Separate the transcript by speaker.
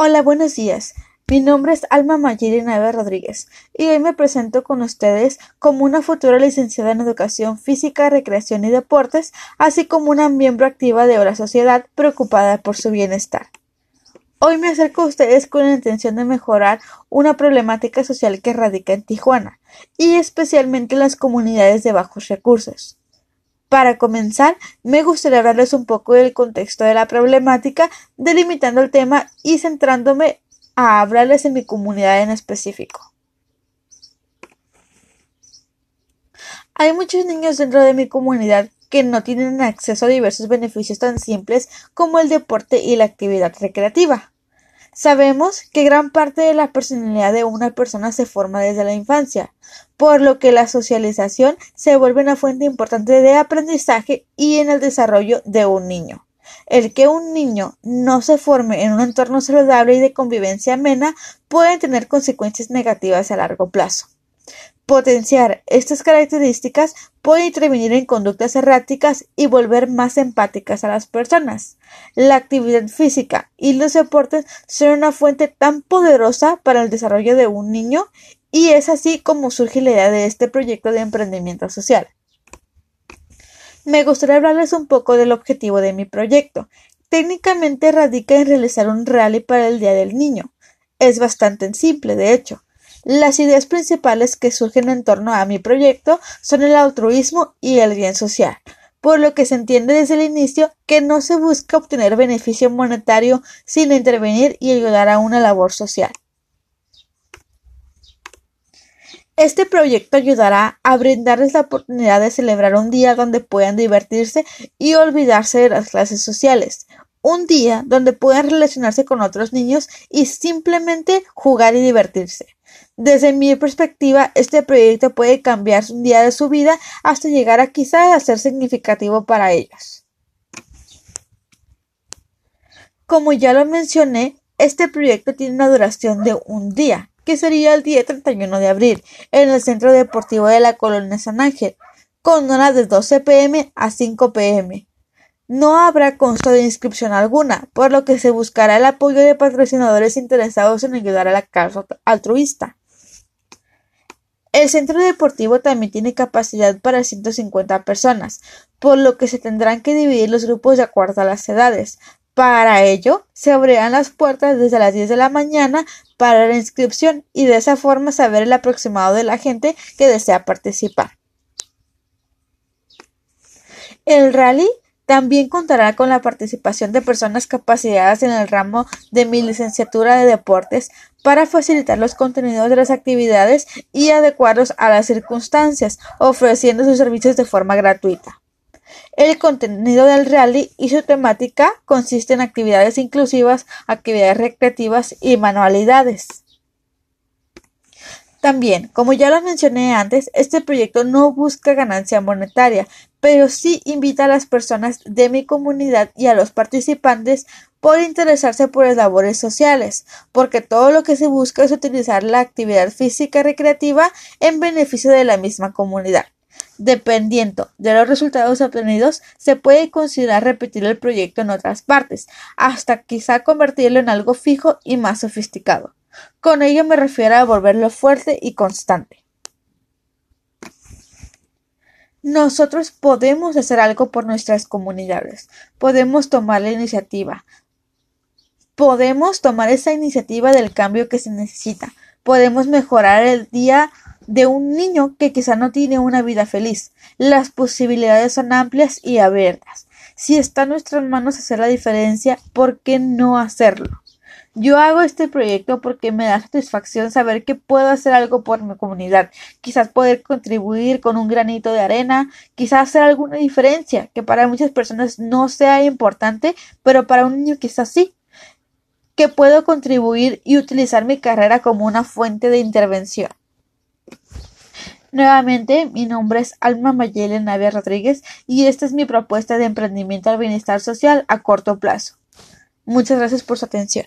Speaker 1: Hola, buenos días. Mi nombre es Alma Mayiri Nave Rodríguez y hoy me presento con ustedes como una futura licenciada en Educación Física, Recreación y Deportes, así como una miembro activa de la sociedad preocupada por su bienestar. Hoy me acerco a ustedes con la intención de mejorar una problemática social que radica en Tijuana y especialmente en las comunidades de bajos recursos. Para comenzar, me gustaría hablarles un poco del contexto de la problemática, delimitando el tema y centrándome a hablarles en mi comunidad en específico. Hay muchos niños dentro de mi comunidad que no tienen acceso a diversos beneficios tan simples como el deporte y la actividad recreativa. Sabemos que gran parte de la personalidad de una persona se forma desde la infancia, por lo que la socialización se vuelve una fuente importante de aprendizaje y en el desarrollo de un niño. El que un niño no se forme en un entorno saludable y de convivencia amena puede tener consecuencias negativas a largo plazo. Potenciar estas características puede intervenir en conductas erráticas y volver más empáticas a las personas. La actividad física y los deportes son una fuente tan poderosa para el desarrollo de un niño y es así como surge la idea de este proyecto de emprendimiento social. Me gustaría hablarles un poco del objetivo de mi proyecto. Técnicamente radica en realizar un rally para el Día del Niño. Es bastante simple, de hecho. Las ideas principales que surgen en torno a mi proyecto son el altruismo y el bien social, por lo que se entiende desde el inicio que no se busca obtener beneficio monetario sino intervenir y ayudar a una labor social. Este proyecto ayudará a brindarles la oportunidad de celebrar un día donde puedan divertirse y olvidarse de las clases sociales, un día donde puedan relacionarse con otros niños y simplemente jugar y divertirse. Desde mi perspectiva, este proyecto puede cambiar un día de su vida hasta llegar a quizás a ser significativo para ellos. Como ya lo mencioné, este proyecto tiene una duración de un día, que sería el día 31 de abril, en el Centro Deportivo de la Colonia San Ángel, con horas de 12 pm a 5 pm. No habrá consto de inscripción alguna, por lo que se buscará el apoyo de patrocinadores interesados en ayudar a la causa altruista. El centro deportivo también tiene capacidad para 150 personas, por lo que se tendrán que dividir los grupos de acuerdo a las edades. Para ello, se abrirán las puertas desde las 10 de la mañana para la inscripción y de esa forma saber el aproximado de la gente que desea participar. El rally también contará con la participación de personas capacitadas en el ramo de mi licenciatura de deportes para facilitar los contenidos de las actividades y adecuarlos a las circunstancias, ofreciendo sus servicios de forma gratuita. El contenido del rally y su temática consiste en actividades inclusivas, actividades recreativas y manualidades. También, como ya lo mencioné antes, este proyecto no busca ganancia monetaria, pero sí invita a las personas de mi comunidad y a los participantes por interesarse por las labores sociales, porque todo lo que se busca es utilizar la actividad física recreativa en beneficio de la misma comunidad. Dependiendo de los resultados obtenidos, se puede considerar repetir el proyecto en otras partes, hasta quizá convertirlo en algo fijo y más sofisticado. Con ello me refiero a volverlo fuerte y constante. Nosotros podemos hacer algo por nuestras comunidades, podemos tomar la iniciativa, podemos tomar esa iniciativa del cambio que se necesita, podemos mejorar el día de un niño que quizá no tiene una vida feliz. Las posibilidades son amplias y abiertas. Si está en nuestras manos hacer la diferencia, ¿por qué no hacerlo? Yo hago este proyecto porque me da satisfacción saber que puedo hacer algo por mi comunidad, quizás poder contribuir con un granito de arena, quizás hacer alguna diferencia que para muchas personas no sea importante, pero para un niño quizás sí, que puedo contribuir y utilizar mi carrera como una fuente de intervención. Nuevamente, mi nombre es Alma Mayele Navia Rodríguez y esta es mi propuesta de emprendimiento al bienestar social a corto plazo. Muchas gracias por su atención.